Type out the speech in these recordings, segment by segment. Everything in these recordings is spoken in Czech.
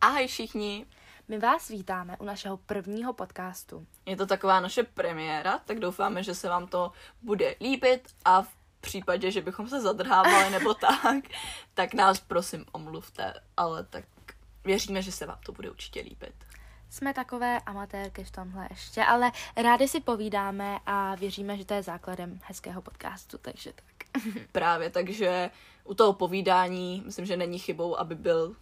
Ahoj všichni! My vás vítáme u našeho prvního podcastu. Je to taková naše premiéra, tak doufáme, že se vám to bude líbit a v případě, že bychom se zadrhávali nebo tak, tak nás prosím omluvte, ale tak věříme, že se vám to bude určitě líbit. Jsme takové amatérky v tomhle ještě, ale rádi si povídáme a věříme, že to je základem hezkého podcastu, takže tak. Právě, takže u toho povídání myslím, že není chybou, aby byl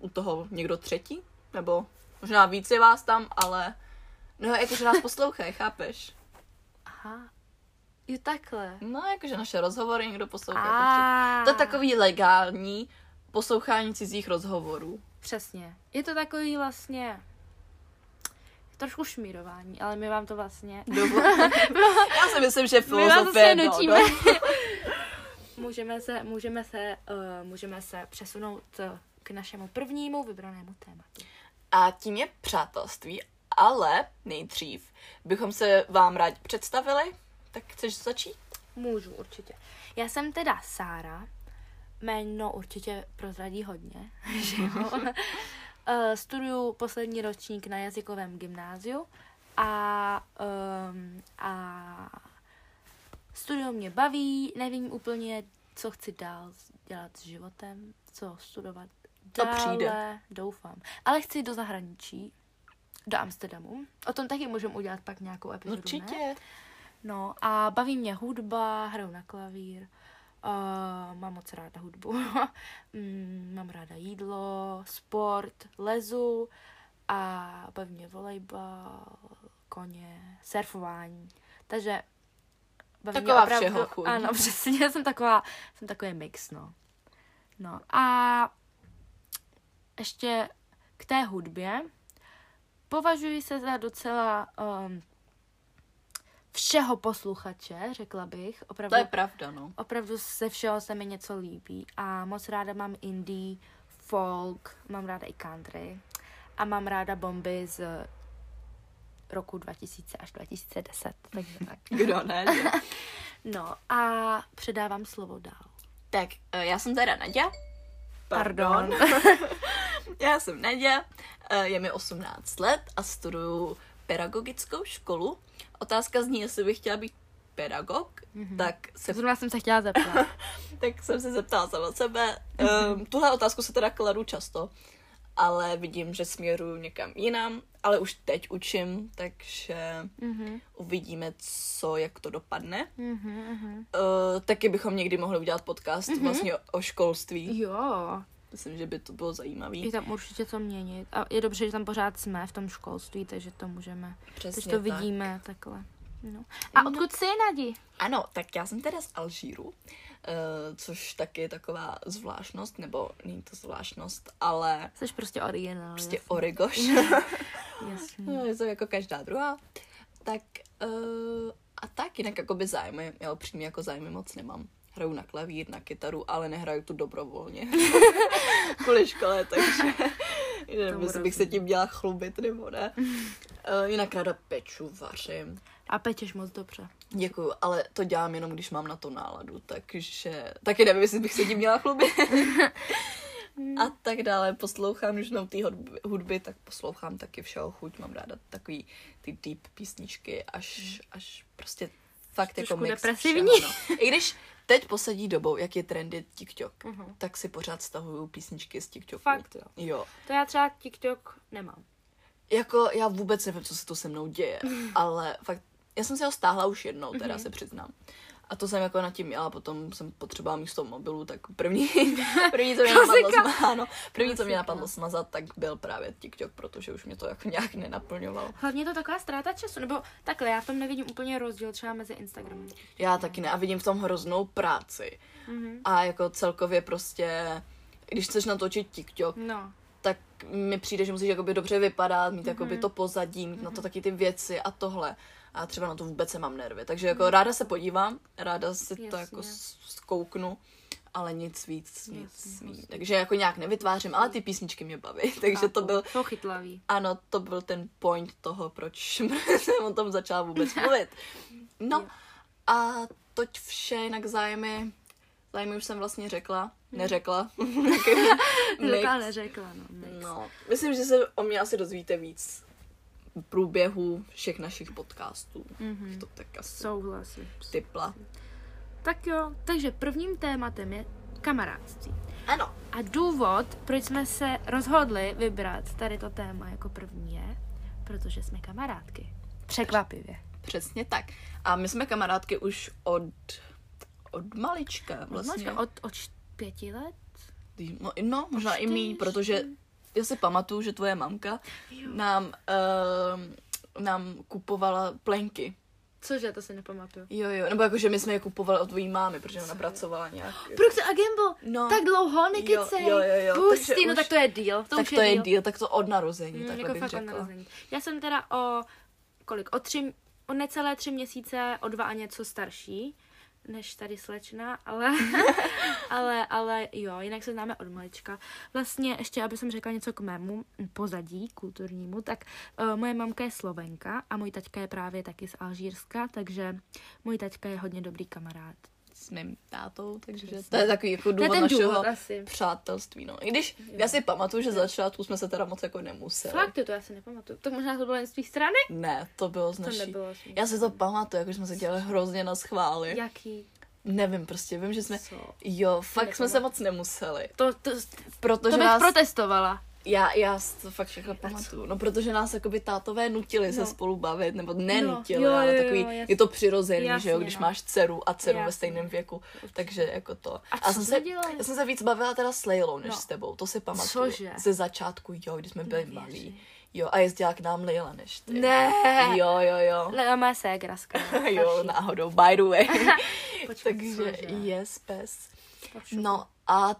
u toho někdo třetí, nebo možná víc je vás tam, ale no jakože nás poslouchají, chápeš? Aha. Jo, takhle. No, jakože naše rozhovory někdo poslouchá. To je takový legální poslouchání cizích rozhovorů. Přesně. Je to takový vlastně trošku šmírování, ale my vám to vlastně... Já si myslím, že My vás filozofie, vlastně no, nutíme. no. můžeme se, můžeme se, uh, můžeme se přesunout uh, k našemu prvnímu vybranému tématu. A tím je přátelství, ale nejdřív bychom se vám rádi představili. Tak chceš začít? Můžu, určitě. Já jsem teda Sára, jméno určitě prozradí hodně, že jo? Eh, Studuju poslední ročník na jazykovém gymnáziu a, um, a studium mě baví, nevím úplně, co chci dál dělat s životem, co studovat To dále, přijde. doufám. Ale chci do zahraničí, do Amsterdamu. O tom taky můžeme udělat pak nějakou epizodu, ne? Určitě. No a baví mě hudba, hraju na klavír, uh, mám moc ráda hudbu, mm, mám ráda jídlo, sport, lezu a baví mě volejbal, koně, surfování. Takže baví Taková mě opravdu, všeho chuť. Ano, přesně, jsem taková, jsem takový mix, no. No a ještě k té hudbě. Považuji se za docela um, všeho posluchače, řekla bych. Opravdu, To je pravda, no. opravdu ze všeho se mi něco líbí. A moc ráda mám indie, folk, mám ráda i country. A mám ráda bomby z roku 2000 až 2010. Takže tak. Kdo ne? že? No a předávám slovo dál. tak, eh, já jsem teda Nadia. Pardon. já jsem Nadia, eh, je mi 18 let a studuju pedagogickou školu. Otázka zní, jestli bych chtěla být pedagog, mm-hmm. tak se Zrovna jsem se chtěla zeptat. tak jsem se zeptala sama sebe. Um, tuhle otázku se teda kladu často, ale vidím, že směruju někam jinam, ale už teď učím, takže Mhm. uvidíme, co, jak to dopadne. Mhm, mhm. Uh, taky bychom někdy mohli udělat podcast vlastně o, o školství. Jo, Myslím, že by to bylo zajímavé. je tam určitě co měnit. A je dobře, že tam pořád jsme v tom školství, takže to můžeme. Přesně takže to tak. vidíme takhle. No. A No. odkud jsi, Nadi? Ano, tak já jsem teda z Alžíru, uh, což taky je taková zvláštnost, nebo není to zvláštnost, ale Jsi prostě originál. prostě jasný. origoš. Jasný. No, je to jako každá druhá. Tak uh, a tak jinak jakoby zájmy, já upřímně jako zájmy moc nemám. Hraju na klavír, na kytaru, ale nehraju tu dobrovolně. Kvůli škole, takže nevím, jestli bych se tím měla chlubit nebo ne. Uh, jinak ráda peču, vařím. A pečeš moc dobře. Děkuju, ale to dělám jenom, když mám na to náladu, takže taky nevím, jestli bych se tím měla chlubit. A tak dále, poslouchám, když mám té hudby, hudby, tak poslouchám taky všeho chuť, mám ráda takový ty deep písničky, až, až prostě fakt jako Trošku mix depresivní. Všeho, no. I když teď posadí dobou, jak je trendy TikTok, Mhm. tak si pořád stahuju písničky z TikToku. Fakt jo. Jo. To já třeba TikTok nemám. Jako já vůbec nevím, co se tu se mnou děje, ale fakt, já jsem si ho stáhla už jednou, teda Mhm. se přiznám. A to jsem jako nad tím jela, potom jsem potřebovala místo mobilu, tak první, první co mě napadlo, ano, první, co mě napadlo smazat, tak byl právě TikTok, protože už mě to jako nějak nenaplňovalo. Hlavně je to taková ztráta času, nebo takhle, já v tom nevidím úplně rozdíl třeba mezi Instagramem. Já taky ne a vidím v tom hroznou práci. Mhm. A jako celkově prostě, když chceš natočit TikTok, No, tak mi přijde, že musíš jakoby dobře vypadat, mít Mhm. jakoby to pozadí, mít na to taky ty věci a tohle. A třeba na to vůbec nemám nervy. Takže jako ráda se podívám, ráda si to. Jasně. jako s- zkouknu, ale nic víc, nic Jasně, víc. jasně. Takže jako nějak nevytvářím, ale ty písničky mě baví. Takže to byl, Jsou chytlavý. ano, to byl ten point toho, proč jsem o tom začala vůbec mluvit. No a toť vše, jinak zájmy, zájmy už jsem vlastně řekla. neřekla. Řekla, Mix. neřekla, no. mix. No, myslím, že se o mě asi dozvíte víc průběhu všech našich podcastů. Mhm. To tak asi Souhlasím. typla. Tak jo, takže prvním tématem je kamarádství. Ano. A důvod, proč jsme se rozhodli vybrat tady to téma jako první je, protože jsme kamarádky. Překvapivě. Přesně tak. A my jsme kamarádky už od, od malička vlastně. Od, od č- pěti let? No, no možná i mý, protože já si pamatuju, že tvoje mamka nám, uh, nám kupovala plenky. Cože, to si nepamatuju. Jo, jo, nebo jakože my jsme je kupovali od tvojí mámy, protože ona pracovala nějak. Procter a Gamble! No. Tak dlouho, nekecej. Jo, jo, jo, Hustý, takže no už- tak to je deal. To tak to je deal. díl, tak to od narození, Mm, takhle jako bych fakt od řekla. narození. Já jsem teda o kolik? O tři, o necelé tři měsíce, o dva a něco starší než tady slečna, ale, ale, ale jo, jinak se známe od malička. Vlastně ještě, aby jsem řekla něco k mému pozadí kulturnímu, tak uh, moje mamka je Slovenka a můj taťka je právě taky z Alžírska, takže můj taťka je hodně dobrý kamarád. S mým tátou, takže Přesně. to je takový jako To důvod ten našeho důvod asi. přátelství. No. I když já si pamatuju, že za začátku jsme se teda moc jako nemuseli. Fakt, jo, to já si nepamatuju. To možná to bylo jen z tvý strany? Ne, to bylo z To naší. nebylo z mé Já si to pamatuju, jako jsme se dělali hrozně na schvály. Jaký? Nevím, prostě vím, že jsme... Co? Jo, fakt jsme se moc nemuseli. To, to, Protože to bych nás... protestovala. Já, já si to fakt všechno pamatuju. No, protože nás jakoby tátové nutili se No. spolu bavit, nebo nenutili, jo, ale jo, takový, jo, jasně. je to přirozený, že jo, když no. máš dceru a dceru ve Jasně. stejném věku, takže jako to. A co jsem se, dělali? já jsem se víc bavila teda s Leilou, než No. s tebou, to si pamatuju. Cože? Ze začátku, jo, když jsme byli Nevěřím. malí. Jo, a jezdila k nám Leila než ty. Ne. Jo, jo, jo. Lea má ségra, jo, náhodou, by the way. Počkej, Takže yes, pes. Počkej. No a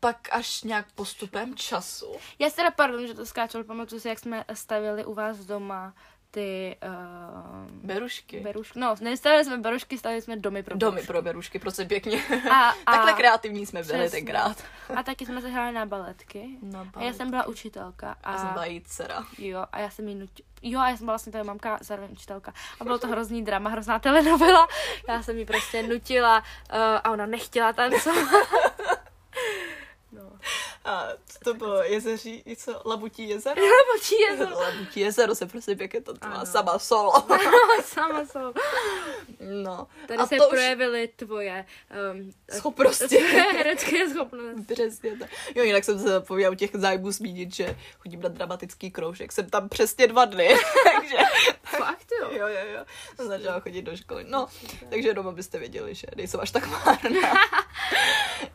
pak až nějak postupem času. Já si teda, pardon, že to skáču, ale pamatuju si, jak jsme stavili u vás doma ty uh, Berušky. berušky. No, nestavili jsme berušky, stavili jsme domy pro Domy berušky. pro berušky, prosím pěkně. A, a, Takhle kreativní jsme byli Přesně. tenkrát. a taky jsme se hráli na baletky. Na A já jsem byla učitelka. A, Já jsem byla jí dcera. Jo, a já jsem jí nutila. Jo, a já jsem byla vlastně tvoje mamka, zároveň učitelka. A bylo to hrozný drama, hrozná telenovela. Já jsem jí prostě nutila uh, a ona nechtěla tancovat. No. A co to bylo? Jezeří, co? Labutí jezero? Počí je to. Labutí jezero se prosím pěkně to Ano. sama solo. Sama jsou. No. Tady a se to projevily tvoje um, už schopnosti. herecké schopnosti. Přesně tak. Jo, jinak jsem se zapomněla u těch zájmů zmínit, že chodím na dramatický kroužek. Jsem tam přesně dva dny. takže... Fakt jo. Jo, jo, jo. Jsem začala chodit do školy. No, takže jenom abyste věděli, že nejsou až tak márná.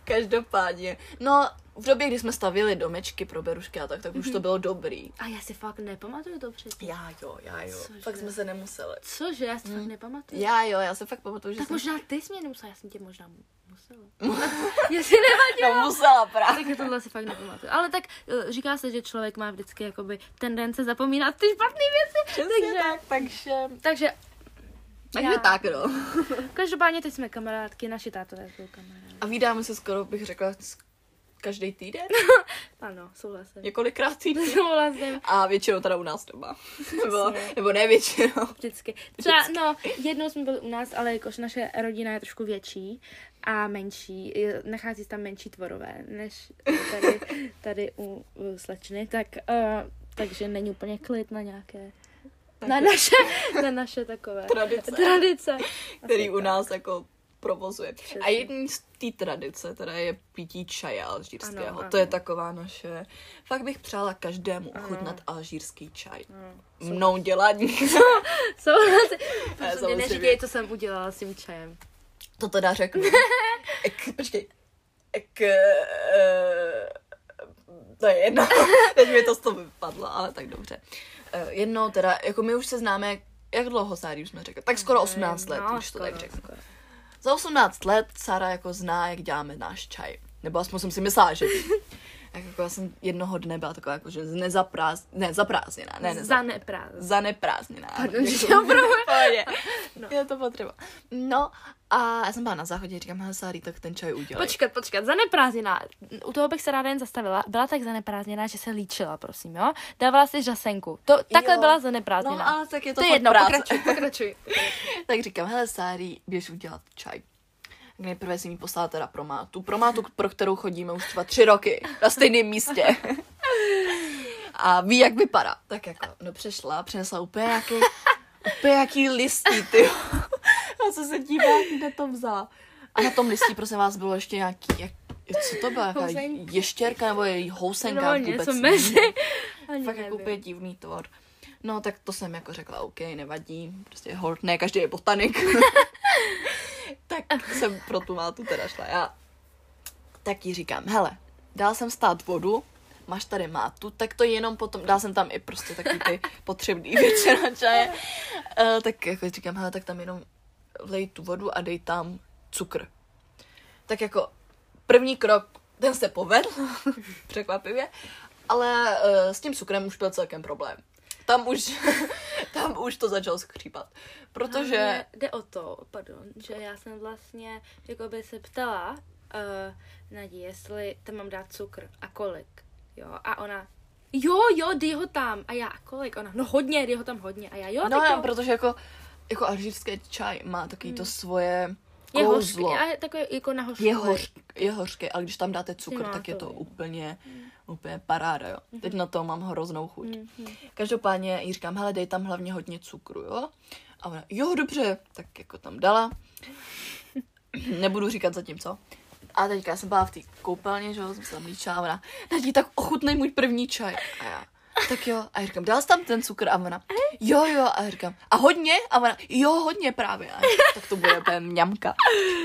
Každopádně. No, v době, kdy jsme stavili domečky pro berušky a tak, tak už to bylo dobrý. A já si fakt nepamatuju to předtím. Já jo, já jo. Cože? Fakt jsme se nemuseli. Cože, já si fakt nepamatuju. Já jo, já se fakt pamatuju, že Tak jsem... možná ty jsi mě nemusela, já jsem tě možná musela. já si nevadila. No, musela právě. Tak tohle si fakt nepamatuju. Ale tak eh, říká se, že člověk má vždycky jakoby tendence zapomínat ty špatné věci. Přesně tak, takže... Takže Takže Já. tak, no. každopádně teď jsme kamarádky, naši tátové jsou kamarádi. A vídáme se skoro, bych řekla, každý týden? Ano, souhlasím. Několikrát týdně? Souhlasím. A většinou teda u nás doma. Nebo, nebo ne většinou. Vždycky. Třeba, no, jednou jsme byli u nás, ale jakož naše rodina je trošku větší a menší, nachází se tam menší tvorové, než tady, tady u, u slečny, tak, uh, takže není úplně klid na nějaké, na naše, na naše takové Tradice. tradice. Který u nás jako provozuje. Přesně. A jedný z té tradice teda je pití čaje alžírského. Ano, ano. To je taková naše... Fakt bych přála každému Ano. ochutnat alžírský čaj. No, Mnou souhlasím. Mě samozřejmě. neříkej, co jsem udělala s tím čajem. To teda řeknu. Ek, počkej. Ek, uh, to je jedno. Teď mi to z toho vypadlo, ale tak dobře. Uh, jednou teda, jako my už se známe, jak dlouho, Sári, už jsme řekli? Tak skoro 18 let, No, už to tak řeknu. Za 18 let Sara jako zná, jak děláme náš čaj. Nebo aspoň jsem si myslela, že. Tak jako já jsem jednoho dne byla taková jako, že nezapráz... ne, zaprázdněná. Ne, ne, Za neprázdno. zaneprázdněná. Pardon, že tě opravdu- Pohodě. Je to potřeba. No a já jsem byla na záchodě, říkám, hele Sári, tak ten čaj udělej. Počkat, počkat, zaneprázdněná. U toho bych se ráda jen zastavila. Byla tak zaneprázdněná, že se líčila, prosím, jo? Dávala si žasenku. To, takhle Jo. byla zaneprázdněná. No, ale tak je to to je jedno, práce. pokračuj, pokračuj. tak říkám, hele Sári, běž udělat čaj. Tak nejprve si mi poslala teda pro mátu. Pro kterou chodíme už třeba tři roky na stejném místě. A ví, jak vypadá. Tak jako, no přešla, přinesla úplně nějaký, úplně jaký listí, ty. A co se dívá, kde to vzala. A na tom listí, prosím vás, bylo ještě nějaký, jak, co to byla, jaká Housenka. ještěrka nebo její housenka, No, vůbec něco mezi. Ani Fakt jako úplně divný tvor. No, tak to jsem jako řekla, OK, nevadí, prostě hold, ne, každý je botanik. tak jsem pro tu mátu teda šla já. Tak jí říkám, hele, dal jsem stát vodu, máš tady mátu, tak to jenom potom, dal jsem tam i prostě taky ty potřebné věci na čaje. Uh, tak jako říkám, hele, tak tam jenom vlej tu vodu a dej tam cukr. Tak jako první krok, ten se povedl, překvapivě, ale uh, s tím cukrem už byl celkem problém. Tam už, tam už to začalo skřípat. Protože, Hlavně jde o to, pardon, že já jsem vlastně jako by se ptala uh, Nadí, jestli tam mám dát cukr a kolik. Jo, a ona, jo, jo, dej ho tam. A já, a kolik? Ona, no hodně, dej ho tam hodně. A já, jo, no tak jo. protože jako, jako alžírské čaj má takový to svoje je hořký, kouzlo. a je takový jako na hořký. Je, hoř, je hořký, ale když tam dáte cukr, má tak je to, to jo. úplně, úplně paráda, jo. Teď na to mám hroznou chuť. Mhm. Každopádně jí říkám, hele, dej tam hlavně hodně cukru, jo. A ona, jo, dobře, tak jako tam dala. Nebudu říkat zatím co. A teďka jsem byla v té koupelně, že jo, jsem se tam líčila a ona, Nadí, tak ochutnej můj první čaj. A já, tak jo. A já říkám, dal jsi tam ten cukr? A ona, jo, jo. A já říkám, a hodně? A ona, jo, hodně právě. A já, tak to bude úplně mňamka.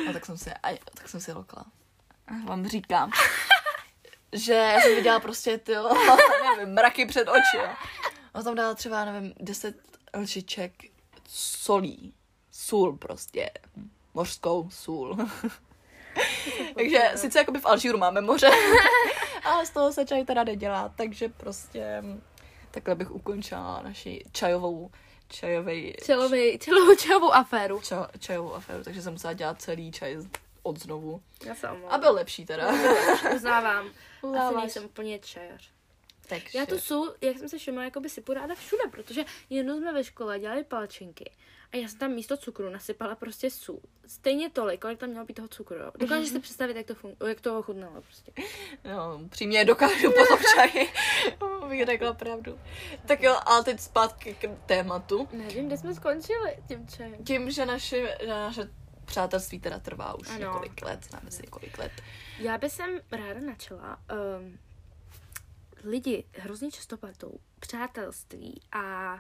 A tak jsem si, a, tak jsem si lokla. A vám říkám, že jsem viděla prostě ty, nevím, mraky před oči. Jo. A tam dala třeba, nevím, 10 lžiček solí. Sůl prostě. Mořskou sůl. takže sice jakoby v Alžíru máme moře, ale z toho se čaj teda nedělá, takže prostě takhle bych ukončila naši čajovou, čajovej, Celový, celou čajovou aféru. ča, čajovou aféru, takže jsem musela dělat celý čaj od znovu. Já se A byl lepší teda. Uznávám. Asi nejsem úplně čajař. takže... Já tu sůl, jak jsem se všimla, jako by sypu ráda všude, protože jednou jsme ve škole dělali palčinky a já jsem tam místo cukru nasypala prostě sůl. Stejně tolik, kolik tam mělo být toho cukru. Dokážeš si představit, jak to, fun- jak to ochutnalo prostě. No, přímě dokážu po tom čaji, bych řekla pravdu. Tak jo, ale teď zpátky k tématu. Nevím, kde jsme skončili tím čajem. Tím, že naše, že naše přátelství teda trvá už Ano. několik let, známe se několik let. Já bych jsem ráda načala. Um, lidi hrozně často pletou přátelství a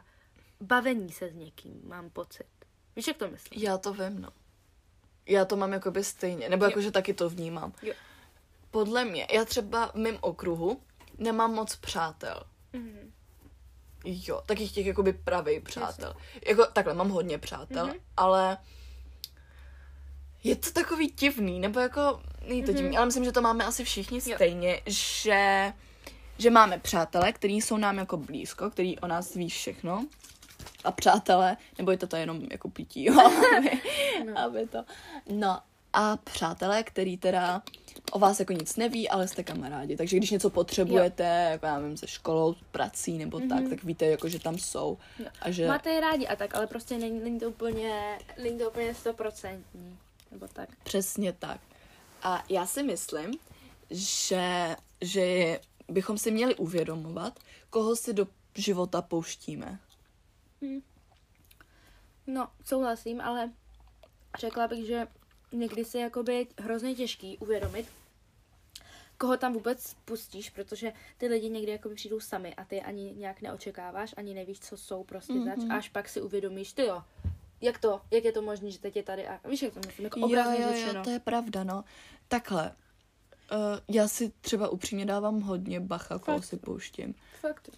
bavení se s někým, mám pocit. Víš, jak to myslím? Já to vím, no. Já to mám jakoby stejně, nebo jakože taky to vnímám. Jo. Podle mě, já třeba v mém okruhu nemám moc přátel. Mhm. Jo, takých těch jakoby pravý přátel. Jako takhle, mám hodně přátel, Mhm. ale je to takový divný, nebo jako, není to Mhm. divný, ale myslím, že to máme asi všichni Jo. stejně, že, že máme přátele, který jsou nám jako blízko, který o nás ví všechno. A přátelé, nebo je to to jenom jako pití, jo, aby, No. aby to. No a přátelé, který teda o vás jako nic neví, ale jste kamarádi. Takže když něco potřebujete, jako já nevím, se školou, prací nebo mm-hmm. tak, tak víte, jako, že tam jsou. Jo. A že... Máte je rádi a tak, ale prostě není, není to úplně, není to úplně stoprocentní. Nebo tak. Přesně tak. A já si myslím, že, že bychom si měli uvědomovat, koho si do života pouštíme. No, souhlasím, ale řekla bych, že někdy se jakoby hrozně těžký uvědomit, koho tam vůbec pustíš, protože ty lidi někdy jakoby přijdou sami a ty ani nějak neočekáváš, ani nevíš, co jsou prostě mm-hmm. zač, až pak si uvědomíš, ty jo, jak to, jak je to možné, že teď je tady a víš, jak to myslím, jako obrazně jo, jo, řečeno. jo, to je pravda, no. Takhle. Uh, já si třeba upřímně dávám hodně bacha, koho si pouštím. Fakt.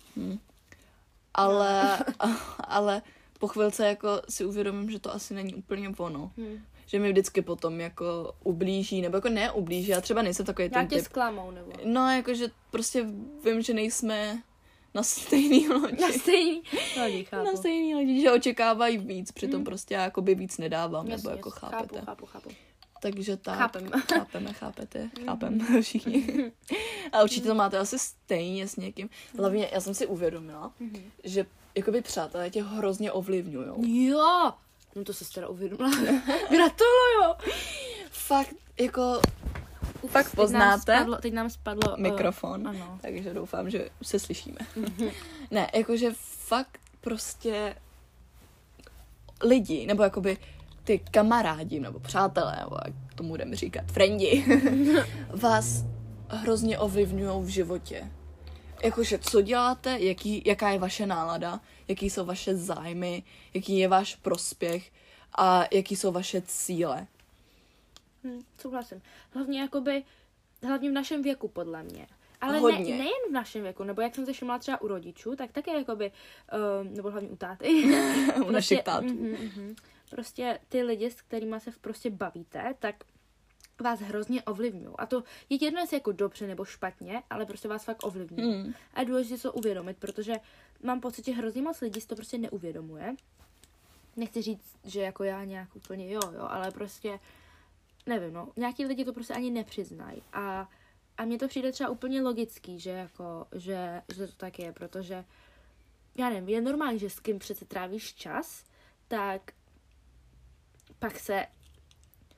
Ale, ale po chvilce jako si uvědomím, že to asi není úplně ono. Hm. Že mi vždycky potom jako ublíží, nebo jako neublíží. Já třeba nejsem takový ten typ. zklamou, nebo... No, jakože prostě vím, že nejsme na stejný lodi. Na stejný. No, chápu. Na stejný lodi, že očekávají víc, přitom prostě já jakoby víc nedávám, Jasně, nebo jako jasně. chápete. Chápu, chápu, chápu. Takže tak. Chápem. Chápeme, chápete, chápem všichni. A určitě to máte asi stejně s někým. Hlavně já jsem si uvědomila, že jakoby přátelé tě hrozně ovlivňují. Jo! No to se teda uvědomila. Gratuluju! fakt jako Ups, Fakt teď nám poznáte? Spadlo, teď nám spadlo... eh, mikrofon, ano. takže doufám, že se slyšíme. ne, jakože fakt prostě lidi, nebo jakoby ty kamarádi, nebo přátelé, nebo jak tomu budeme říkat, frendi, vás hrozně ovlivňují v životě. Jakože co děláte, jaký, jaká je vaše nálada, jaký jsou vaše zájmy, jaký je váš prospěch a jaký jsou vaše cíle. Hm, souhlasím. Hlavně jakoby, hlavně v našem věku, podle mě. Ale ne, nejen v našem věku, nebo jak jsem se všimla třeba u rodičů, tak také jakoby, um, nebo hlavně u táty. U našich tátů. mhm, mhm. Prostě ty lidi, s kterými se prostě bavíte, tak vás hrozně ovlivňují. A to je jedno, jestli jako dobře nebo špatně, ale prostě vás fakt ovlivňují. Mm. A je důležité to uvědomit, protože mám pocit, že hrozně moc lidí si to prostě neuvědomuje. Nechci říct, že jako já nějak úplně jo, jo, ale prostě nevím, no, nějaký lidi to prostě ani nepřiznají. A, a mně to přijde třeba úplně logický, že jako, že, že to tak je, protože já nevím, je normální, že s kým přece trávíš čas, tak pak se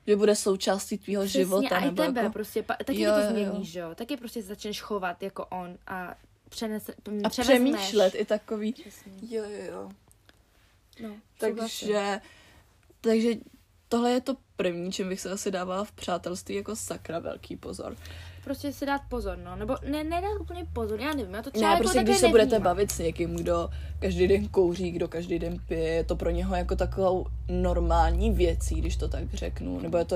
Že bude součástí tvýho Přesně, života. a i nebo tebe jako... prostě, pa, taky Jo, to jo, jo. že jo, taky prostě začneš chovat jako on a přenese, A převezmeš. přemýšlet i takový. Přesně. Jo, jo, jo. No. Takže, takže tohle je to první, čím bych se asi dávala v přátelství jako sakra velký pozor. Prostě si dát pozor, no, nebo ne, nedát úplně pozor, já nevím, já to třeba Ne, jako prostě když se budete nevnímám. bavit s někým, kdo každý den kouří, kdo každý den pije, je to pro něho jako takovou normální věcí, když to tak řeknu, nebo je to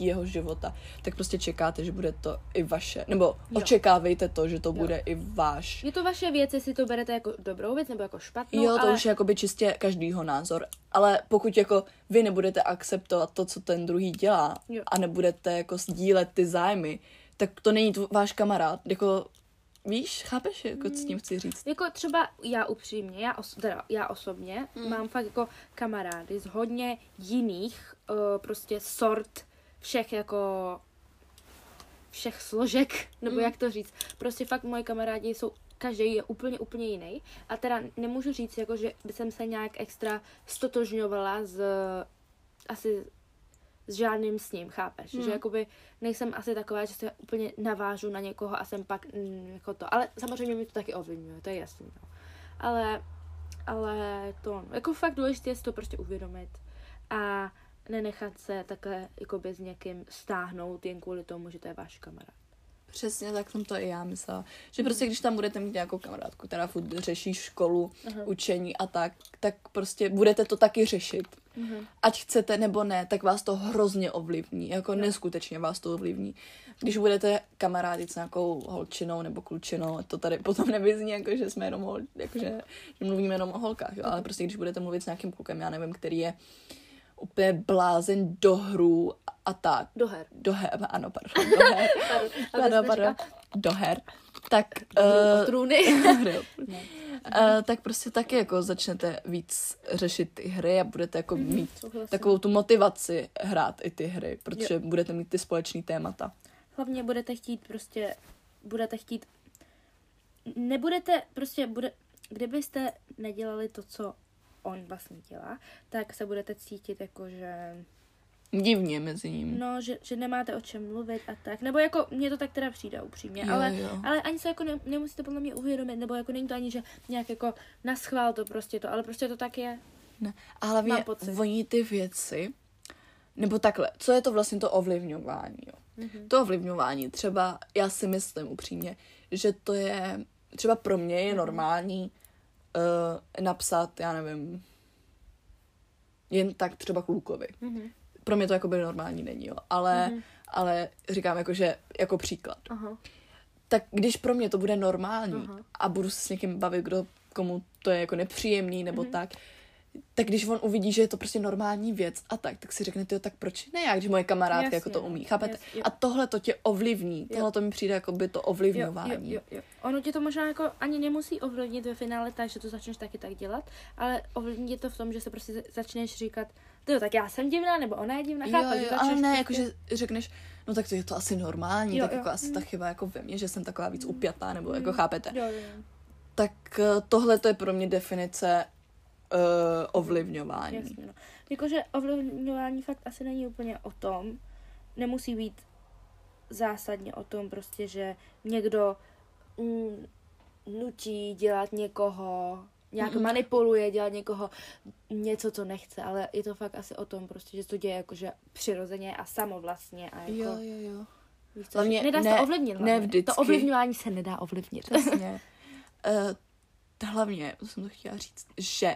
součástí jeho života, tak prostě čekáte, že bude to i vaše, nebo Jo. očekávejte to, že to bude i váš. Je to vaše věc, jestli to berete jako dobrou věc nebo jako špatnou, Jo, to ale už je jakoby čistě každýho názor, ale pokud jako vy nebudete akceptovat to, co ten druhý dělá Jo. a nebudete jako sdílet ty zájmy, tak to není tvo- váš kamarád. Jako, víš, chápeš, jako, s tím chci říct? Jako třeba já upřímně, já, os, teda já osobně Hmm. mm. mám fakt jako kamarády z hodně jiných uh, prostě sort všech jako všech složek, nebo Hmm. jak to říct. Prostě fakt moje kamarádi jsou každý je úplně, úplně jiný. A teda nemůžu říct, jako, že by jsem se nějak extra stotožňovala s asi s žádným s ním, chápeš? Hmm. Že jakoby nejsem asi taková, že se úplně navážu na někoho a jsem pak mm, jako to. Ale samozřejmě mi to taky ovlivňuje, to je jasný. No. Ale, ale to, jako fakt důležité je si to prostě uvědomit a nenechat se takhle jakoby s někým stáhnout jen kvůli tomu, že to je váš kamarád. Přesně tak jsem to i já myslela. Že prostě když tam budete mít nějakou kamarádku, která furt řeší školu, Aha. učení a tak, tak prostě budete to taky řešit. Mhm. Ať chcete nebo ne, tak vás to hrozně ovlivní. Jako neskutečně vás to ovlivní. Když budete kamarádit s nějakou holčinou nebo klučinou, to tady potom nevyzní, jako že jsme jenom hol, jako že, že mluvíme jenom o holkách, jo? ale prostě když budete mluvit s nějakým klukem, já nevím, který je úplně blázen do hrů a tak, Do her. do her, ano, pardon, do her, Pardon, pardon, pardon, do her, tak, Uh, uh, trůny. jo. Uh, tak prostě taky jako začnete víc řešit ty hry a budete jako mít souhlasím. takovou tu motivaci hrát i ty hry, protože budete mít ty společný témata. Hlavně budete chtít prostě, budete chtít, nebudete prostě, bude, kdybyste nedělali to, co on vlastně dělá, tak se budete cítit jako, že, Divně mezi ním. no, že, že nemáte o čem mluvit a tak, nebo jako, mně to tak teda přijde upřímně, Jo, ale, jo. ale ani se jako ne, nemusíte podle mě uvědomit, nebo jako není to ani, že nějak jako naschvál to prostě to, ale prostě to tak je. Ne. A hlavně oni ty věci, nebo takhle, co je to vlastně to ovlivňování, jo? Mhm. To ovlivňování, třeba já si myslím upřímně, že to je, třeba pro mě Mhm. je normální uh, napsat, já nevím, jen tak třeba klukovi. Mhm. Pro mě to jako by normální není, jo. Ale, Mhm. ale říkám jako, že jako příklad. Aha. Tak když pro mě to bude normální Aha. a budu se s někým bavit, kdo, komu to je jako nepříjemný nebo Mhm. tak, tak když on uvidí, že je to prostě normální věc a tak, tak si řekne, ty tak proč ne já, když moje kamarádka Jasně, jako to umí, chápete? Jas- jo. A tohle to tě ovlivní, Jo. tohle to mi přijde jako by to Jo, ovlivňování. jo, jo, jo. Ono tě to možná jako ani nemusí ovlivnit ve finále tak, že to začneš taky tak dělat, ale ovlivní tě to v tom, že se prostě začneš říkat, ty tak já jsem divná, nebo ona je divná, Jo, chápeš? jo, že ale ne, jako prostě- že řekneš, no tak to je to asi normální, Jo, tak jo. jako asi ta chyba jako ve mně, že jsem taková víc upjatá, nebo jako Mm. chápete. Jo, jo, jo. Tak eh, tohle to je pro mě definice uh, ovlivňování. Jasně, no. Jakože ovlivňování fakt asi není úplně o tom, nemusí být zásadně o tom prostě, že někdo mm, nutí dělat někoho, nějak Mhm. manipuluje, dělat někoho něco, co nechce, ale je to fakt asi o tom prostě, že se to děje jakože přirozeně a samovlastně a jako, Jo, jo, jo. víš co, Hlavně nedá se ne- to ovlivnit. ne hlavně. vždycky. To ovlivňování se nedá ovlivnit. Přesně. uh, hlavně, to jsem to chtěla říct, že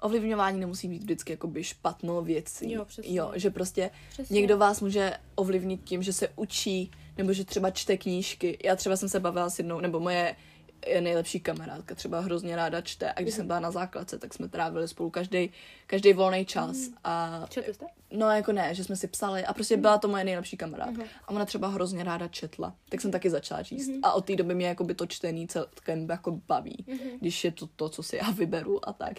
ovlivňování nemusí být vždycky jakoby špatnou věcí. Jo, přesně. Jo, že prostě Přesně. někdo vás může ovlivnit tím, že se učí, nebo že třeba čte knížky. Já třeba jsem se bavila s jednou, nebo moje je nejlepší kamarádka třeba hrozně ráda čte a když Mhm. jsem byla na základce, tak jsme trávili spolu každý každý volný čas Mhm. a Četli jste? No jako ne, že jsme si psali a prostě byla to moje nejlepší kamarádka. A ona třeba hrozně ráda četla, tak jsem taky začala číst. A od té doby mě jako by to čtení celkem jako baví, když je to to, co si já vyberu a tak.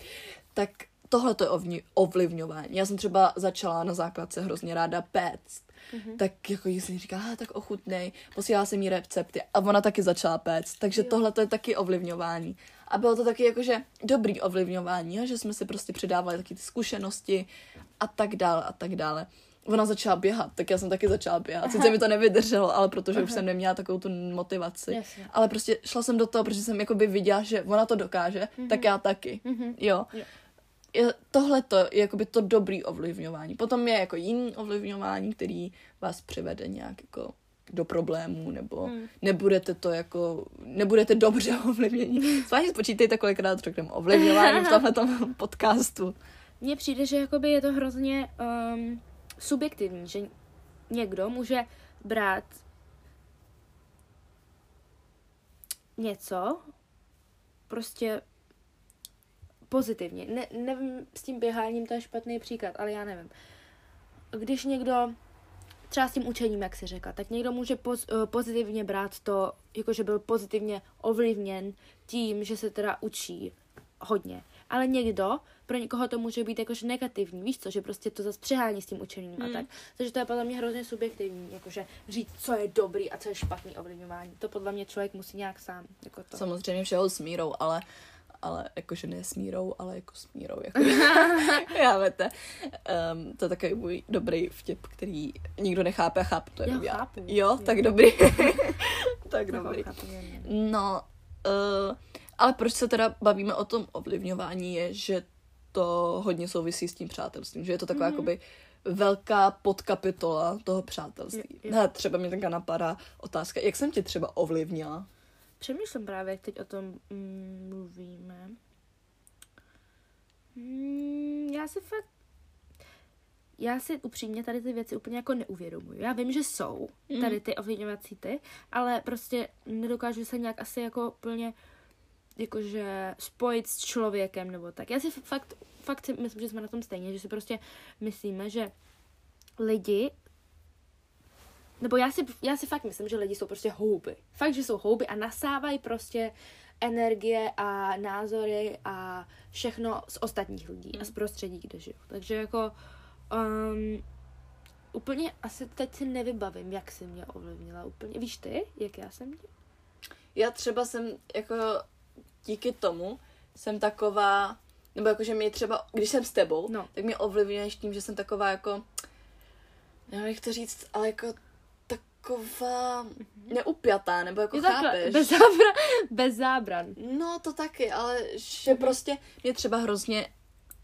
Tak tohle to je ovni- ovlivňování. Já jsem třeba začala na základce hrozně ráda péct. Tak jako jí jsem říkala, "Ah, tak ochutnej, posílala jsem jí recepty a ona taky začala péct, takže tohle to je taky ovlivňování. A bylo to taky jakože dobrý ovlivňování, jo, že jsme si prostě předávali taky ty zkušenosti a tak dále a tak dále. Ona začala běhat, tak já jsem taky začala běhat. Sice mi to nevydrželo, ale protože už jsem neměla takovou tu motivaci. Jasně. Ale prostě šla jsem do toho, protože jsem jakoby viděla, že ona to dokáže, tak já taky. Jo. Jo. Je, tohle to je jakoby to dobrý ovlivňování. Potom je jako jiný ovlivňování, který vás přivede nějak jako do problémů, nebo Mm. nebudete to jako, nebudete dobře ovlivnění. Zvláště spočítejte, kolikrát řekneme ovlivňování v tomhle podcastu. Mně přijde, že jakoby je to hrozně um, subjektivní, že někdo může brát něco prostě pozitivně. Ne, nevím, s tím běháním to je špatný příklad, ale já nevím. Když někdo třeba s tím učením, jak si řekla, tak někdo může poz, eh, pozitivně brát to, jakože byl pozitivně ovlivněn tím, že se teda učí hodně. Ale někdo, pro někoho to může být jakože negativní, víš co, že prostě to zase přehání s tím učením a tak. Takže to je podle mě hrozně subjektivní, jakože říct, co je dobrý a co je špatný ovlivňování. To podle mě člověk musí nějak sám, jako to. Samozřejmě všeho s mírou, ale ale jakože ne s mírou, ale jako s mírou. Jako, já víte. Um, to je takový můj dobrý vtip, který nikdo nechápe a chápe to jenom Já já. chápu. Jo, Jo. tak dobrý. tak Chápu, dobrý. chápu. No, uh, ale proč se teda bavíme o tom ovlivňování je, že to hodně souvisí s tím přátelstvím, že je to taková mm-hmm. jakoby velká podkapitola toho přátelství. Jo, jo. Ne, třeba mě taká napadá otázka, jak jsem tě třeba ovlivnila? Přemýšlím právě, jak teď o tom mm, mluvíme. Mm, já si fakt... Já si upřímně tady ty věci úplně jako neuvědomuju. Já vím, že jsou Mhm. tady ty ovlivňovací ty, ale prostě nedokážu se nějak asi jako plně jakože spojit s člověkem nebo tak. Já si fakt, fakt si myslím, že jsme na tom stejně, že si prostě myslíme, že lidi nebo já si, já si fakt myslím, že lidi jsou prostě houby. Fakt, že jsou houby a nasávají prostě energie a názory a všechno z ostatních lidí a z prostředí, kde žijou. Takže jako um, úplně asi teď si nevybavím, jak jsi mě ovlivnila úplně. Víš ty, jak já jsem tě? Já třeba jsem jako díky tomu jsem taková, nebo jakože mě třeba, když jsem s tebou, No. tak mě ovlivňuješ tím, že jsem taková jako, nevím jak to říct, ale jako taková neupjatá, nebo jako Je takhle, chápeš. bez zábran. Bez zábran. No to taky, ale že prostě mě třeba hrozně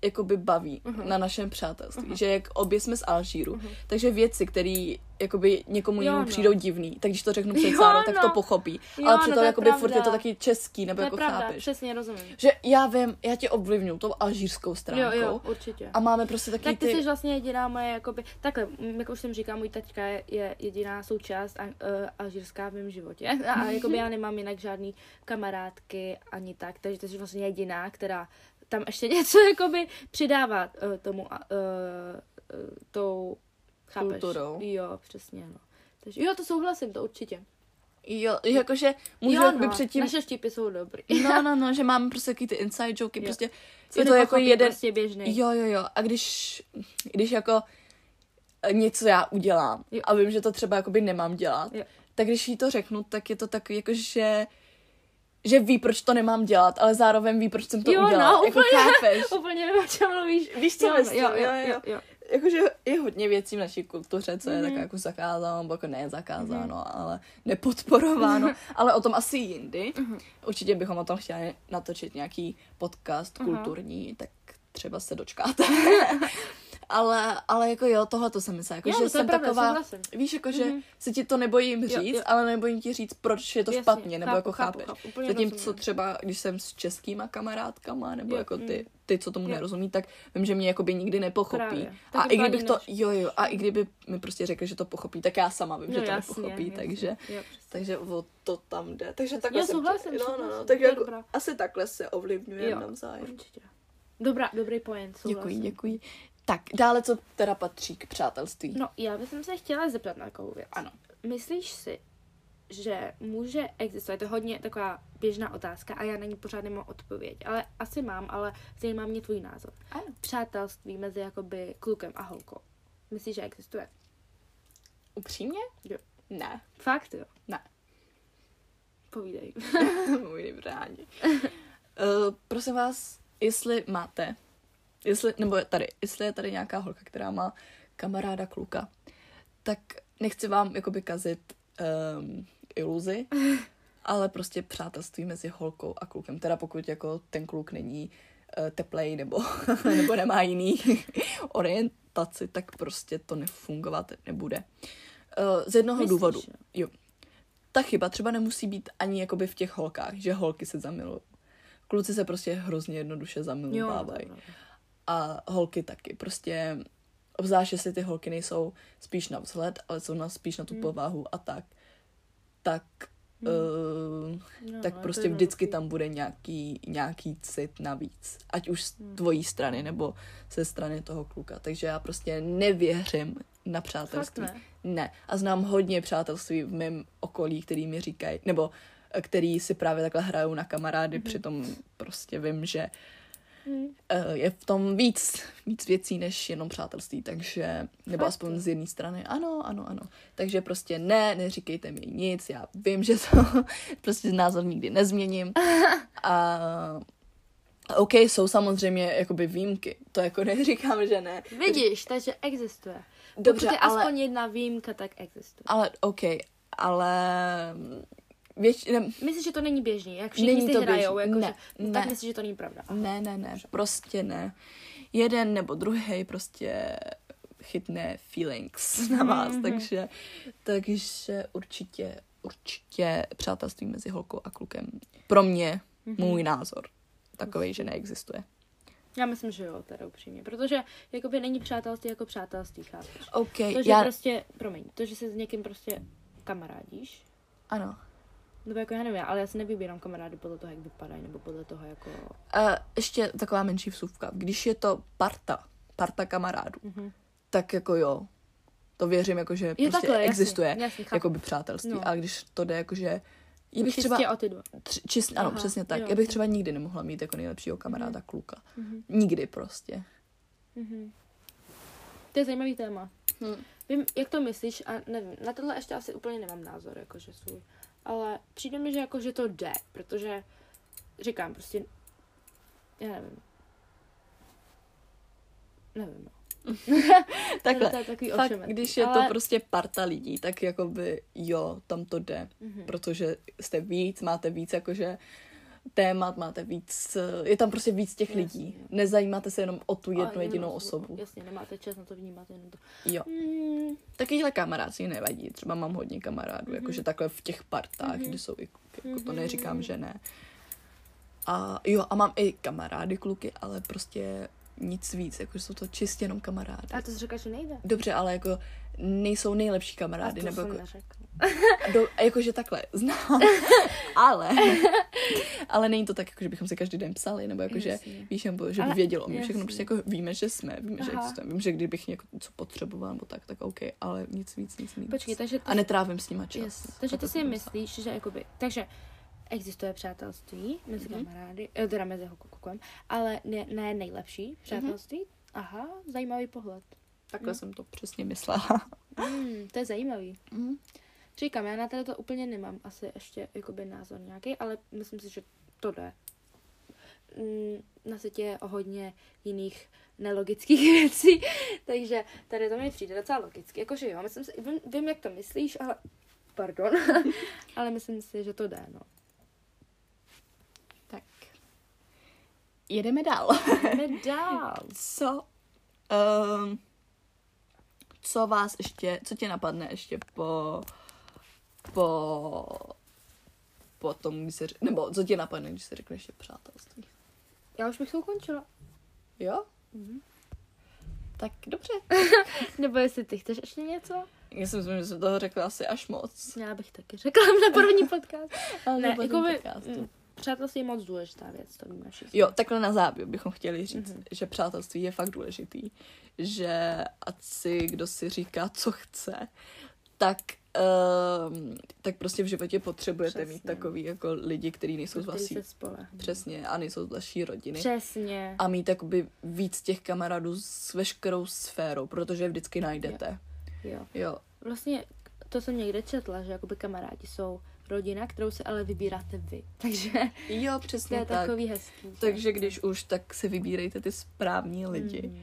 jakoby baví Mhm. na našem přátelství, že jak obě jsme z Alžíru, takže věci, které jakoby někomu jinému no. přijdou divný, tak když to řeknu před Jo, Sárou, tak no. to pochopí. Jo, ale no, přitom to je jakoby furt je to pravda. taky český, nebo To jako pravda, chápeš. přesně rozumím. Že já vím, já tě ovlivňuji tou alžírskou stránkou. Jo, jo, určitě. A máme prostě taky Tak ty ty... jsi vlastně jediná moje, jakoby, takhle, jak už jsem říkala, můj taťka je, je jediná součást a, uh, alžírská v mém životě. A, a jakoby já nemám jinak žádný kamarádky ani tak, takže ty jsi vlastně jediná, která tam ještě něco jakoby přidává uh, tomu, uh, uh, tou, chápeš? Kulturou. Jo, přesně, no. Takže jo, to souhlasím, to určitě. Jo, jakože můžu jo, no, předtím... naše vtipy jsou dobrý. No, no, no, že máme prostě taky ty inside joky, Jo. prostě Co je to jako jeden... prostě běžný. Jo, jo, jo. A když, když jako něco já udělám Jo. a vím, že to třeba jakoby nemám dělat, Jo. tak když jí to řeknu, tak je to takový jako, že že ví, proč to nemám dělat, ale zároveň ví, proč jsem to Jo, no, udělala. jako úplně. chápeš? Úplně nevím, o čem mluvíš. Víš, co jo, myslím? jo, jo, Jo, jo. jo, jakože je hodně věcí v naší kultuře, co je Mhm. tak jako zakázáno, nebo jako ne zakázáno, ale nepodporováno, ale o tom asi jindy. Mhm. Určitě bychom o tom chtěli natočit nějaký podcast Aha. kulturní, tak třeba se dočkáte. ale, ale jako jo, tohle to jsem myslela, jako, Jo, že no to je jsem pravda, taková, souhlasím. víš, jako, že Mhm. se ti to nebojím Jo, říct, jo. ale nebojím ti říct, proč je to Jasně, špatně, nebo chápu, jako chápu, chápeš. chápu, úplně Zatímco rozumím. třeba, když jsem s českýma kamarádkama, nebo Jo, jako ty, mm. ty, co tomu Jo. nerozumí, tak vím, že mě jakoby nikdy nepochopí. A i kdybych to, jo, jo, a i kdyby mi prostě řekli, že to pochopí, tak já sama vím, že No, to jasně, nepochopí, jasně. takže, Jo, takže o to tam jde. Takže takhle Jo, jsem souhlasím, no, no, no, takže to jako, asi takhle se ovlivňuje Jo, navzájem. Určitě. Dobrá, dobrý point, Děkuji, souhlasím. děkuji. Tak, dále, co teda patří k přátelství? No, já bych se chtěla zeptat na takovou věc. Ano. Myslíš si, že může existovat, to je hodně taková běžná otázka a já na ní pořád nemám odpověď, ale asi mám, ale zajímá mě tvůj názor. Ano. Přátelství mezi jakoby klukem a holkou. Myslíš, že existuje? Upřímně? Jo. Ne. Fakt jo. Ne. Povídej. Můj bráni. uh, prosím vás, jestli máte, jestli, nebo je tady, jestli je tady nějaká holka, která má kamaráda kluka, tak nechci vám jakoby kazit um, iluzi, ale prostě přátelství mezi holkou a klukem. Teda pokud jako ten kluk není uh, teplej nebo, nebo nemá jiný orientaci, tak prostě to nefungovat nebude. Uh, z jednoho Myslíš, důvodu. jo? Ta chyba třeba nemusí být ani jakoby v těch holkách, že holky se zamilují. Kluci se prostě hrozně jednoduše Jo, A holky taky. Prostě obzvlášť, jestli ty holky nejsou spíš na vzhled, ale jsou na, spíš na tu Hmm. povahu a tak. Tak, Hmm. uh, No, tak prostě vždycky tam bude nějaký, nějaký cit navíc. Ať už z Hmm. tvojí strany, nebo ze strany toho kluka. Takže já prostě nevěřím na přátelství. Fakt ne. Ne. A znám hodně přátelství v mém okolí, který mi říkají, nebo eh, který si právě takhle hrajou na kamarády, Mhm. přitom prostě vím, že Hmm. Eh, je v tom víc, víc věcí než jenom přátelství, takže, nebo Fakt aspoň z jedné strany, ano, ano, ano. Takže prostě ne, neříkejte mi nic, já vím, že to prostě názor nikdy nezměním. A OK, jsou samozřejmě jakoby výjimky, to jako neříkám, že ne. Vidíš, takže existuje. Dobře, Pokud je ale- aspoň jedna výjimka, tak existuje. Ale OK, ale věč, ne, Myslíš, že to není běžný? Jak všichni Není si to hrajou? běžný. Jako, Ne, že, Tak ne. myslíš, že to není pravda? Aha. Ne, ne, ne, prostě ne. Jeden nebo druhý prostě chytne feelings na vás, Mhm. takže, takže určitě, určitě přátelství mezi holkou a klukem. Pro mě, Mhm. můj názor, takový, že neexistuje. Já myslím, že jo, teda upřímně. Protože jakoby není přátelství jako přátelství, chápeš? OK, To, že já, prostě, promiň, to, že se s někým prostě kamarádíš, ano. Nebo jako já nevím, ale já si nevybírám kamarády podle toho, jak vypadají, nebo podle toho, jako... A ještě taková menší vsuvka. Když je to parta, parta kamarádů, Mhm. tak jako jo, to věřím, jako že prostě takhle, existuje chápu. jakoby přátelství. No. Ale když to jde jako, že já bych třeba, o ty dva. tři, čist, ano, Aha, přesně tak, jo. já bych třeba nikdy nemohla mít jako nejlepšího kamaráda kluka. Mhm. Nikdy prostě. Mhm. To je zajímavý téma. Hm. Vím, jak to myslíš a nevím, na tohle ještě asi úplně nemám názor, jakože svůj. Ale přijde mi, že jako, že to jde, protože říkám prostě, já nevím. Nevím, no. Takhle, To je takový fakt, když je ale- to prostě parta lidí, tak jakoby jo, tam to jde. Mhm. Protože jste víc, máte víc jakože témat, máte víc, eh, je tam prostě víc těch Jasně. lidí. Nezajímáte se jenom o tu jednu jenom jedinou osobu. Jasně, nemáte čas na to vnímat jenom to. Jo. Mm, Takovýhle kamarádci nevadí. Třeba mám hodně kamarádů, Mhm. jakože takhle v těch partách, Mhm. kde jsou i kluky, jako to Mhm. neříkám, že ne. A jo, a mám i kamarády kluky, ale prostě nic víc, jako jsou to čistě jenom kamarády. a to jsi řekla, že nejde. Dobře, ale jako nejsou nejlepší A kamarády, to nebo jsem jako, do, jakože takhle, znám, ale, ale není to tak, jako, že bychom se každý den psali, nebo jako, že Jasně. víš, nebo že by Ale- vědělo mě všechno, prostě jako víme, že jsme, víme, že existujeme, vím, že kdybych něco potřeboval, nebo tak, tak OK, ale nic víc, nic víc. Počkej, takže ty, A netrávím s nima čas. Yes. Takže ty si myslíš, že jakoby, takže existuje přátelství mezi Mhm. kamarády, eh, teda mezi klukem, ale ne, ne nejlepší přátelství? Mhm. Aha, zajímavý pohled. Takhle Mm. jsem to přesně myslela. Mm, to je zajímavý. Mm. Říkám, já na tady to úplně nemám asi ještě jakoby názor nějaký, ale myslím si, že to jde. mm, na světě je o hodně jiných nelogických věcí, takže tady to mi přijde docela logicky. Jakože jo, myslím si, vím, vím, jak to myslíš, ale pardon, ale myslím si, že to jde, no. Tak. Jedeme dál. Jdeme dál. Co? Um, co vás ještě, co tě napadne ještě po, po, po tom, když se, nebo co tě napadne, když se řekne ještě přátelství? Já už bych to ukončila. Jo? Mhm. Tak dobře. Nebo jestli ty chceš ještě něco? Já si myslím, že jsem toho řekla asi až moc. Já bych taky řekla na první podcast. Ale ne, to jako by, podcastu. Přátelství je moc důležitá věc, to víme všichni. Jo, takhle na závěr bychom chtěli říct, Mhm. mm-hmm. že přátelství je fakt důležitý. Že ať si, kdo si říká, co chce, tak, um, tak prostě v životě potřebujete Přesně. mít takový jako lidi, kteří nejsou z vaší, přesně, a nejsou z vaší rodiny. Přesně. A mít jakoby víc těch kamarádů s veškerou sférou, protože je vždycky najdete. Jo. Jo. Vlastně to jsem někde četla, že jakoby kamarádi jsou rodina, kterou si ale vybíráte vy. Takže Jo, to přesně je tak. takový hezký. Takže když už, tak si vybírejte ty správní lidi. Mm.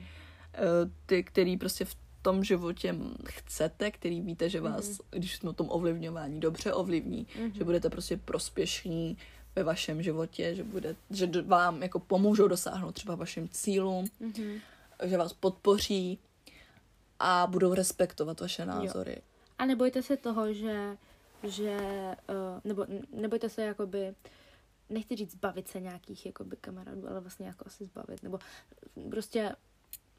Ty, který prostě v tom životě chcete, který víte, že vás, Mhm. když jsme o tom ovlivňování, dobře ovlivní, Mhm. že budete prostě prospěšní ve vašem životě, že, bude, že vám jako pomůžou dosáhnout třeba vašim cílům, Mhm. že vás podpoří a budou respektovat vaše názory. A nebojte se toho, že, že uh, nebo nebojte se jakoby, nechci říct zbavit se nějakých jakoby kamarádů, ale vlastně jako asi zbavit, nebo prostě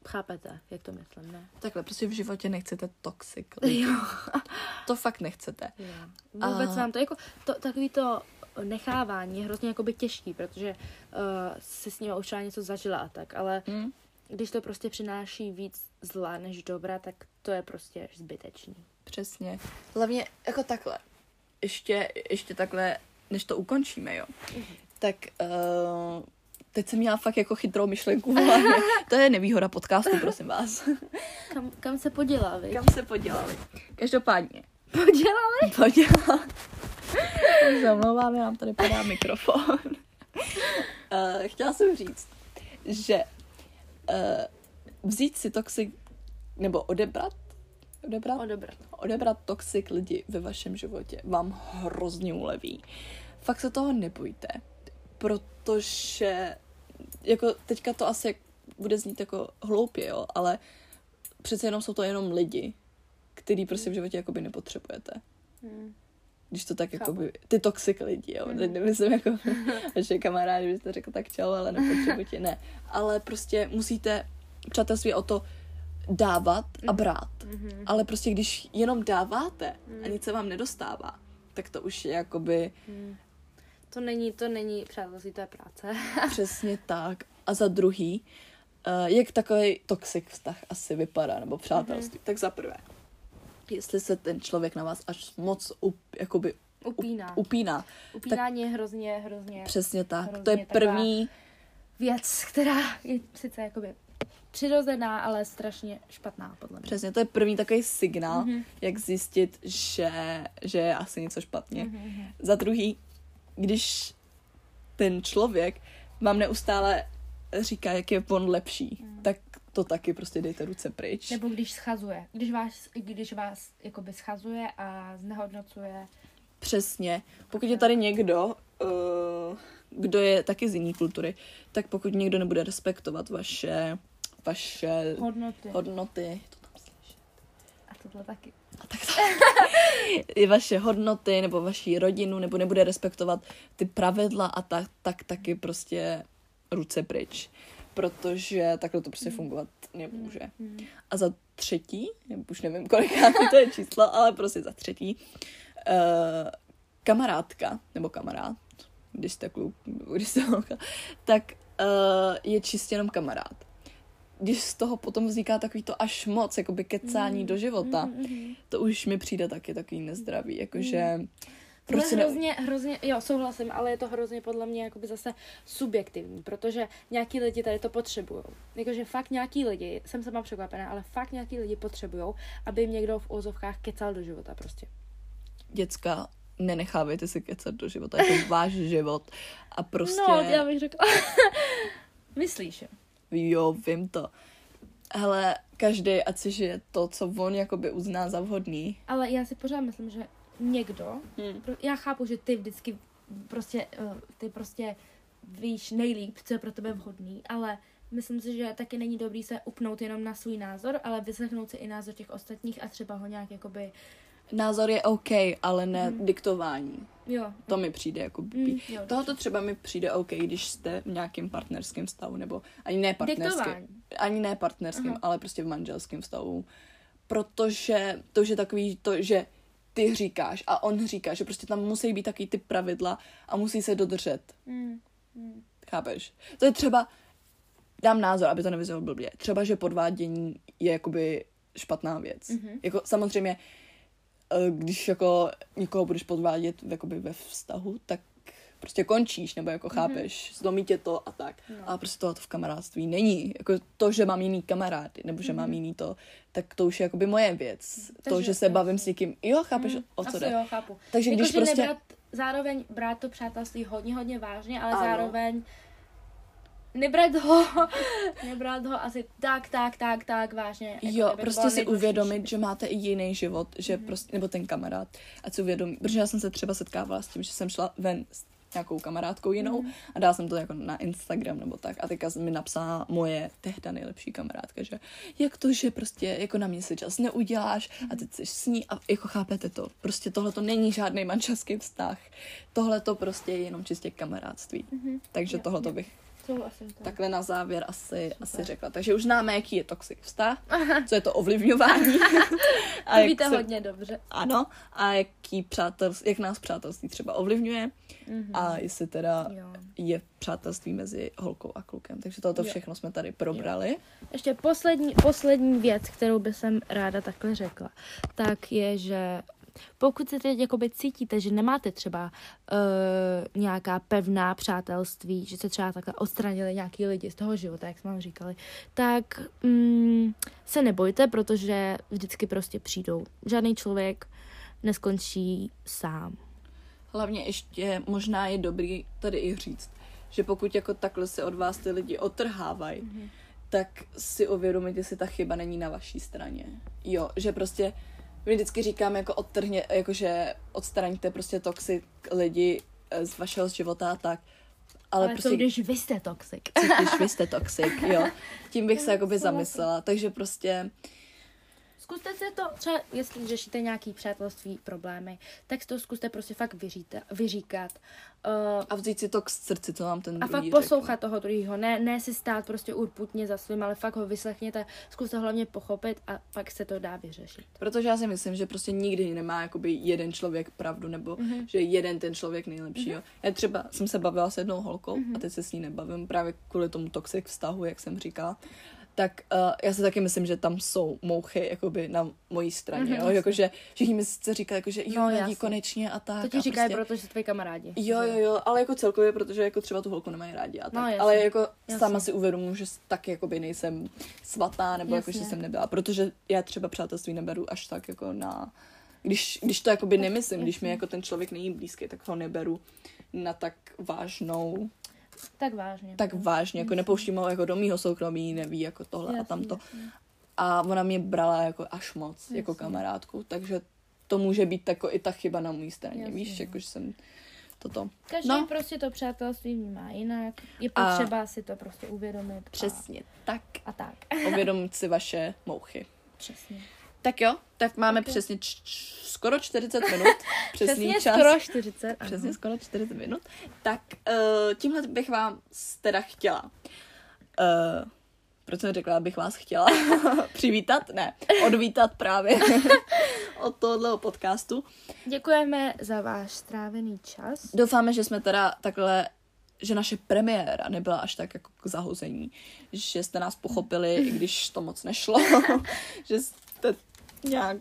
chápete, jak to myslím, ne? Takhle, prostě v životě nechcete toxic. Jo. To fakt nechcete. jo. Vůbec A- vám to, jako, to, takový to nechávání je hrozně jakoby těžký, protože uh, si s ním už třeba něco zažila a tak, ale Hm? když to prostě přináší víc zla než dobra, tak to je prostě zbytečný. Přesně. Hlavně jako takhle. Ještě, ještě takhle, než to ukončíme, jo. Tak uh, teď jsem měla fakt jako chytrou myšlenku v hlavě. To je nevýhoda podcastu, prosím vás. Kam, kam se podělá, vy? Kam se podělali? Každopádně. Podělali? Podělala. Zamlouváme, nám tady padá mikrofon. Uh, chtěla jsem říct, že uh, vzít si toxic, nebo odebrat, odebrat, Odebrat. odebrat toxic lidi ve vašem životě vám hrozně uleví. Fakt se toho nebojte, protože jako teďka to asi bude znít jako hloupě, jo, ale přece jenom jsou to jenom lidi, který prostě v životě jakoby nepotřebujete. Hmm. Když to tak Chápu. jakoby, ty toxic lidi, jo, teď nemyslím jako vaše kamarádi, byste řekl tak čau, ale nepotřebuji tě, ne. Ale prostě musíte přátelství o to dávat a brát. Mhm. Ale prostě když jenom dáváte a Mhm. nic se vám nedostává, tak to už je jakoby Hmm. To není, to není přátelství, to je práce. přesně tak. A za druhý, uh, jak takový toxic vztah asi vypadá, nebo přátelství, tak za prvé, jestli se ten člověk na vás až moc up, jakoby Upíná. upíná, Upínání je hrozně, hrozně přesně tak. Hrozně to je první, věc, která je sice jakoby přirozená, ale strašně špatná, podle mě. přesně, to je první takový signál, Mhm. jak zjistit, že, že je asi něco špatně. Mhm. Za druhý, když ten člověk vám neustále říká, jak je on lepší, Mm. tak to taky prostě dejte ruce pryč. Nebo když schazuje. Když vás, když vás jakoby schazuje a znehodnocuje. Přesně. Pokud je tady někdo, uh, kdo je taky z jiné kultury, tak pokud někdo nebude respektovat vaše, vaše Hodnoty. hodnoty, to tam slyšet. A tohle taky. A tak to, i vaše hodnoty, nebo vaši rodinu, nebo nebude respektovat ty pravidla a tak, tak taky prostě ruce pryč. Protože takhle to prostě fungovat nemůže. Hmm. A za třetí, nebo už nevím, kolikátý to je číslo, ale prostě za třetí, uh, kamarádka, nebo kamarád, když jste kluk, když jste holka, tak uh, je čistě jenom kamarád. Když z toho potom vzniká takový to až moc, jakoby kecání Mm, do života, Mm, mm, mm. to už mi přijde taky takový nezdravý, jakože... Tohle Proč je ne... hrozně, hrozně, jo, souhlasím, ale je to hrozně podle mě jakoby zase subjektivní, protože nějaký lidi tady to potřebují. Jakože fakt nějaký lidi, jsem sama překvapená, ale fakt nějaký lidi potřebují, aby jim někdo v úzovkách kecal do života prostě. Děcka, nenechávejte si kecat do života, je to váš život a prostě... No, já bych řekla. Myslíš, jo? Jo, vím to. Hele, každý, ať si žije to, co on jakoby uzná za vhodný. Ale já si pořád myslím, že někdo, Hmm. já chápu, že ty vždycky prostě, eh, ty prostě víš nejlíp, co je pro tebe vhodný, ale myslím si, že taky není dobrý se upnout jenom na svůj názor, ale vyslechnout si i názor těch ostatních a třeba ho nějak jakoby, Názor je OK, ale ne Mhm. diktování. Jo. To mi přijde jako Mm, blbý. jo, Tohoto třeba mi přijde OK, když jste v nějakém partnerském vztahu, nebo ani ne partnerském, ani ne partnerském, Aha. ale prostě v manželském vztahu. Protože to už je takový to, že ty říkáš a on říká, že prostě tam musí být taky ty pravidla a musí se dodržet. Mm, mm. Chápeš? To je třeba, dám názor, aby to nevyznělo blbě, třeba, že podvádění je jakoby špatná věc. Mhm. Jako samozřejmě, když jako někoho budeš podvádět jakoby ve vztahu, tak prostě končíš, nebo jako chápeš, zlomí tě to a tak. No. Ale prostě tohle v kamarádství není. Jako to, že mám jiný kamarády, nebo že mám jiný to, tak to už je jakoby moje věc. to, Takže- že se bavím s někým, jo, chápeš, Mm, o co asi jde. jo, chápu. Takže Jako, když prostě... nebrat, zároveň brát to přátelství hodně, hodně vážně, ale Ano. zároveň nebrat ho, nebrat ho asi tak, tak, tak, tak vážně. jako Jo, prostě si uvědomit, že máte i jiný život, že Mhm. prostě, nebo ten kamarád, a si uvědomí, protože já jsem se třeba setkávala s tím, že jsem šla ven s nějakou kamarádkou jinou Mhm. a dala jsem to jako na Instagram nebo tak a teďka mi napsala moje tehda nejlepší kamarádka, že jak to, že prostě jako na mě si čas neuděláš a teď jsi s ní a jako chápete to, prostě tohle to není žádný manželský vztah, tohle to prostě je jenom čistě kamarádství, Mhm. takže tohle to bych Souhlasím. tak. takhle na závěr asi, asi Super. řekla. Takže už známe, jaký je toxic vztah, co je to ovlivňování. To jak víte se- hodně dobře. Ano, a jaký přátel, jak nás přátelství třeba ovlivňuje Mhm. a jestli teda Jo. je přátelství mezi holkou a klukem. Takže toto Jo. všechno jsme tady probrali. Ještě poslední, poslední věc, kterou bych ráda takhle řekla, tak je, že pokud se teď jakoby cítíte, že nemáte třeba uh, nějaká pevná přátelství, že se třeba takhle odstranili nějaký lidi z toho života, jak jsme vám říkali, tak mm, se nebojte, protože vždycky prostě přijdou. Žádný člověk neskončí sám. Hlavně ještě možná je dobrý tady i říct, že pokud jako takhle se od vás ty lidi otrhávají, Mhm. tak si uvědomit, jestli ta chyba není na vaší straně. Jo, že prostě my vždycky říkáme jako odtrhně, jakože odstraňte prostě toxic lidi eh, z vašeho života a tak. Ale, Ale, prostě co když vy jste toxic? co když vy jste toxic, jo. Tím bych se jakoby zamyslela. Takže prostě Zkuste se to, třeba jestli řešíte nějaký přátelství, problémy, tak to zkuste prostě fakt vyříte, vyříkat. Uh, a vzít si to k srdci, co vám ten a fakt druhý poslouchat toho druhého, ne, ne si stát prostě urputně za svým, ale fakt ho vyslechněte, zkuste hlavně pochopit a pak se to dá vyřešit. Protože já si myslím, že prostě nikdy nemá jakoby jeden člověk pravdu, nebo Mhm. mm-hmm. že jeden ten člověk nejlepší. Mm-hmm. Jo. Já třeba jsem se bavila s jednou holkou Mhm. mm-hmm. a teď se s ní nebavím právě kvůli tomu toxic vztahu, jak jsem říkala. Tak uh, já si taky myslím, že tam jsou mouchy jakoby na mojí straně. Mhm, Mm-hmm, jo? jasně. Jakože všichni mi sice říkají, jakože jo, No, no, jasně. konečně a tak. To ti říkají, prostě... protože jsou tvoji kamarádi. Jo, jo, jo, ale jako celkově, protože jako třeba tu holku nemají rádi a tak. No, ale jako Jasně. sama si uvědomuji, že taky jakoby nejsem svatá, nebo jako, že jsem nebyla, protože já třeba přátelství neberu až tak jako na... Když, když to jakoby nemyslím, když mi jako ten člověk není blízký, tak ho neberu na tak vážnou, Tak vážně. tak vážně, jako nepouštím ho jako do mýho soukromí, neví jako tohle a Jasně, tamto. jasně. A ona mě brala jako až moc, Jasně. jako kamarádku, takže to může být jako i ta chyba na mojí straně, Jasně, víš, no. jako že jsem toto. Každý No. prostě to přátelství vnímá jinak. Je A- potřeba si to prostě uvědomit. Přesně tak. A, a tak. uvědomit si vaše mouchy. Přesně. Tak jo, tak máme jo. přesně č- č- skoro 40 minut. Přesný Přesně čas. skoro 40. ano. Přesně skoro 40 minut. Tak uh, tímhle bych vám teda chtěla. Uh, proč jsem řekla, abych vás chtěla přivítat? Ne, odvítat právě od tohohle podcastu. Děkujeme za váš strávený čas. Doufáme, že jsme teda takhle že naše premiéra nebyla až tak jako k zahození, že jste nás pochopili, i když to moc nešlo, že nějak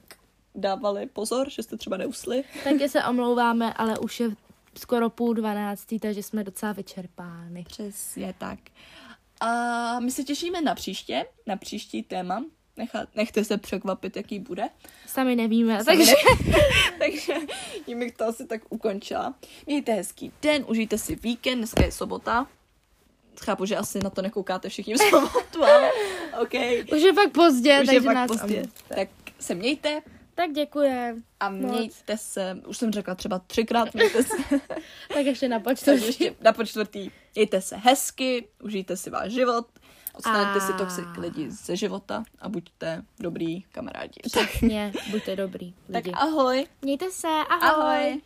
dávali pozor, že jste třeba neusli. Taky se omlouváme, ale už je skoro půl dvanáctý, takže jsme docela vyčerpány. Přesně tak. A my se těšíme na příště, na příští téma, nechat, nechte se překvapit, jaký bude. Sami nevíme, Sami takže Takže tím bych to asi tak ukončila. Mějte hezký den, užijte si víkend, dneska je sobota. Chápu, že asi na to nekoukáte všichni v sobotu, ale OK. už je pak pozdě, Už takže je fakt nás pozdě. Tak se mějte Tak děkujem. a Moc. mějte se, už jsem řekla třeba třikrát, mějte se, Tak ještě na takže ještě na počtvrtý, mějte se hezky, užijte si váš život, odstraňte si A- toxic lidi ze života a buďte dobrý kamarádi. Tak, Přesně, buďte dobrý tak lidi. ahoj. Mějte se, ahoj. Ahoj.